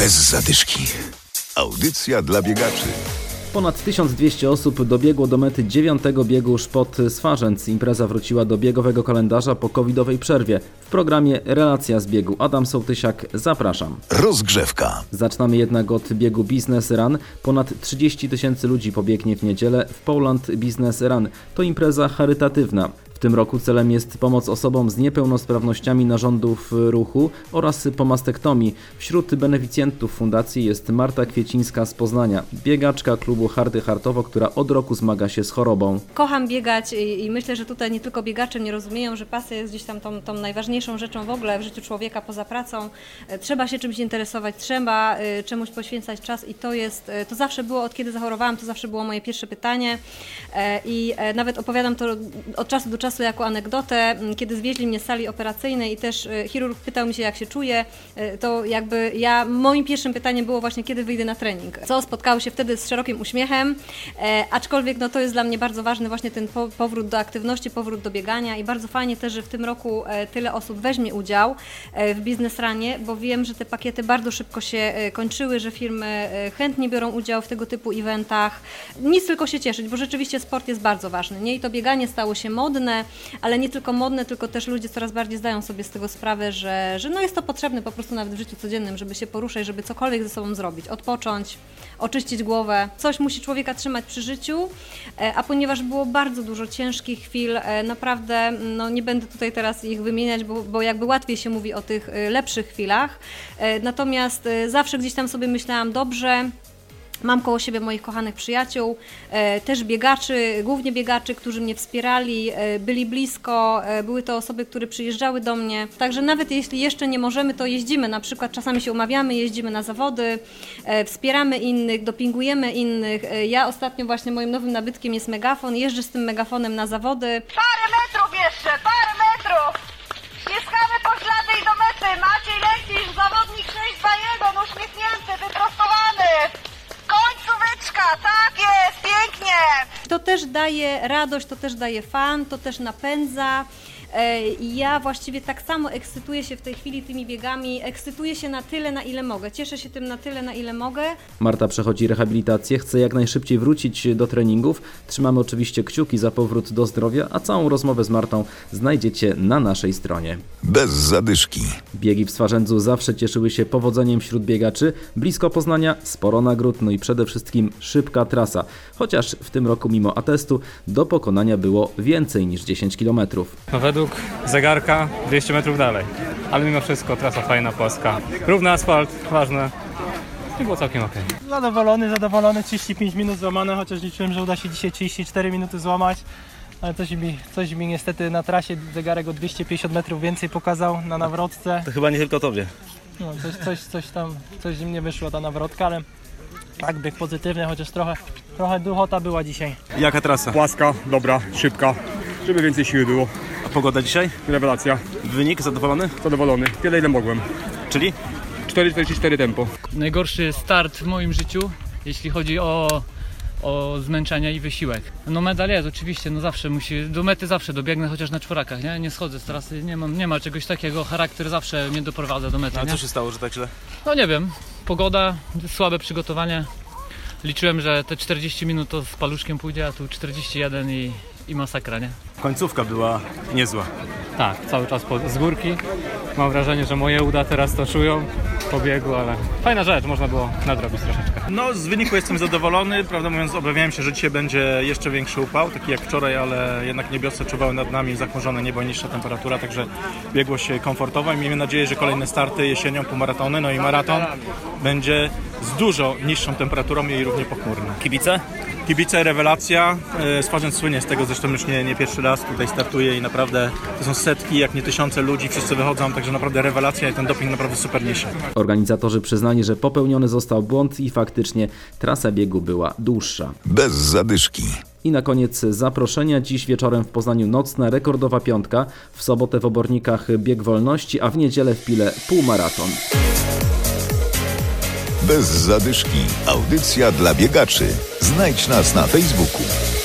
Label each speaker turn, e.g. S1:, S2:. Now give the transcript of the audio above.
S1: Bez zadyszki. Audycja dla biegaczy.
S2: Ponad 1200 osób dobiegło do mety dziewiątego biegu Szpot Swarzędz. Impreza wróciła do biegowego kalendarza po covidowej przerwie. W programie Relacja z biegu. Adam Sołtysiak, zapraszam.
S1: Rozgrzewka.
S2: Zaczynamy jednak od biegu Business Run. Ponad 30 tysięcy ludzi pobiegnie w niedzielę w Poland Business Run. To impreza charytatywna. Tym roku celem jest pomoc osobom z niepełnosprawnościami narządów ruchu oraz po mastektomii. Wśród beneficjentów fundacji jest Marta Kwiecińska z Poznania, biegaczka klubu Hardy Hartowo, która od roku zmaga się z chorobą.
S3: Kocham biegać i, myślę, że tutaj nie tylko biegacze nie rozumieją, że pasja jest gdzieś tam tą, tą najważniejszą rzeczą w ogóle w życiu człowieka poza pracą. E, Trzeba się czymś interesować, trzeba e, czemuś poświęcać czas i to jest, e, to zawsze było, od kiedy zachorowałam, to zawsze było moje pierwsze pytanie i nawet opowiadam to od czasu do czasu jako anegdotę, m, kiedy zwieźli mnie z sali operacyjnej i też e, chirurg pytał mi się, jak się czuję, e, to jakby ja, moim pierwszym pytaniem było właśnie, kiedy wyjdę na trening. Co spotkało się wtedy z szerokim uśmiechem, e, aczkolwiek no, to jest dla mnie bardzo ważny właśnie ten po, powrót do aktywności, powrót do biegania i bardzo fajnie też, że w tym roku e, tyle osób weźmie udział e, w Biznes Runie, bo wiem, że te pakiety bardzo szybko się kończyły, że firmy chętnie biorą udział w tego typu eventach. Nic tylko się cieszyć, bo rzeczywiście sport jest bardzo ważny, nie? I to bieganie stało się modne, ale nie tylko modne, tylko też ludzie coraz bardziej zdają sobie z tego sprawę, że, że no jest to potrzebne po prostu nawet w życiu codziennym, żeby się poruszać, żeby cokolwiek ze sobą zrobić, odpocząć, oczyścić głowę. Coś musi człowieka trzymać przy życiu, e, a ponieważ było bardzo dużo ciężkich chwil, e, naprawdę, no nie będę tutaj teraz ich wymieniać, bo, bo jakby łatwiej się mówi o tych e, lepszych chwilach, natomiast zawsze gdzieś tam sobie myślałam, dobrze, Mam koło siebie moich kochanych przyjaciół, e, też biegaczy, głównie biegaczy, którzy mnie wspierali, e, byli blisko, e, były to osoby, które przyjeżdżały do mnie. Także nawet jeśli jeszcze nie możemy, to jeździmy. Na przykład czasami się umawiamy, jeździmy na zawody, wspieramy innych, dopingujemy innych. Ja ostatnio właśnie moim nowym nabytkiem jest megafon, jeżdżę z tym megafonem na zawody.
S4: Parę metrów jeszcze, parę metrów!
S3: To też daje radość, to też daje fan, to też napędza. E, ja właściwie tak samo ekscytuję się w tej chwili tymi biegami, ekscytuję się na tyle, na ile mogę. Cieszę się tym na tyle, na ile mogę.
S2: Marta przechodzi rehabilitację, chce jak najszybciej wrócić do treningów. Trzymamy oczywiście kciuki za powrót do zdrowia, a całą rozmowę z Martą znajdziecie na naszej stronie.
S1: Bez zadyszki.
S2: Biegi w Swarzędzu zawsze cieszyły się powodzeniem wśród biegaczy. Blisko Poznania, sporo nagród, no i przede wszystkim szybka trasa. Chociaż w tym roku mimo atestu do pokonania było więcej niż 10 km.
S5: No według zegarka 200 metrów dalej. Ale mimo wszystko trasa fajna, płaska. Równy asfalt, ważne. I było całkiem ok.
S6: Zadowolony, zadowolony, 35 minut złamane, chociaż liczyłem, że uda się dzisiaj 34 minuty złamać. Ale coś mi, coś mi niestety na trasie zegarek o 250 metrów więcej pokazał na nawrotce.
S7: To chyba nie tylko tobie.
S6: No, coś, coś, coś tam, coś mi nie wyszło ta nawrotka, ale tak, bieg pozytywny, chociaż trochę, trochę duchota była dzisiaj.
S7: Jaka trasa?
S8: Płaska, dobra, szybka, żeby więcej siły było.
S7: Pogoda dzisiaj?
S8: Rewelacja,
S7: Wynik zadowolony?
S8: zadowolony, tyle ile mogłem.
S7: Czyli?
S8: 4,44 tempo.
S9: najgorszy start w moim życiu, jeśli chodzi o, o zmęczenie i wysiłek. No medal jest oczywiście, no zawsze musi, do mety zawsze dobiegnę, chociaż na czworakach, nie? Nie schodzę z trasy, nie, mam, nie ma czegoś takiego, charakter zawsze mnie doprowadza do mety,
S7: No, a
S9: nie?
S7: co się stało, że tak źle?
S9: No nie wiem, pogoda, słabe przygotowanie. Liczyłem, że te 40 minut to z paluszkiem pójdzie, a tu 41 i, i masakra, nie?
S7: Końcówka była niezła.
S5: Tak, cały czas z górki. Mam wrażenie, że moje uda teraz to czują po biegu, ale fajna rzecz, można było nadrobić troszeczkę.
S10: No, z wyniku jestem zadowolony. Prawdę mówiąc, obawiałem się, że dzisiaj będzie jeszcze większy upał, taki jak wczoraj, ale jednak niebiosa czuwały nad nami, zachmurzone niebo i niższa temperatura, także biegło się komfortowo i miejmy nadzieję, że kolejne starty jesienią, półmaratony, no i maraton będzie z dużo niższą temperaturą i równie pochmurny.
S7: Kibice?
S10: Kibice, rewelacja. E, Swarzędz słynie z tego, zresztą już nie, nie pierwszy raz tutaj startuje i naprawdę to są setki, jak nie tysiące ludzi, wszyscy wychodzą, także naprawdę rewelacja i ten doping naprawdę super niesie.
S2: Organizatorzy przyznali, że popełniony został błąd i faktycznie trasa biegu była dłuższa.
S1: Bez zadyszki.
S2: I na koniec zaproszenia. Dziś wieczorem w Poznaniu nocna rekordowa piątka, w sobotę w Obornikach bieg wolności, a w niedzielę w Pile półmaraton.
S1: Bez zadyszki. Audycja dla biegaczy. Znajdź nas na Facebooku.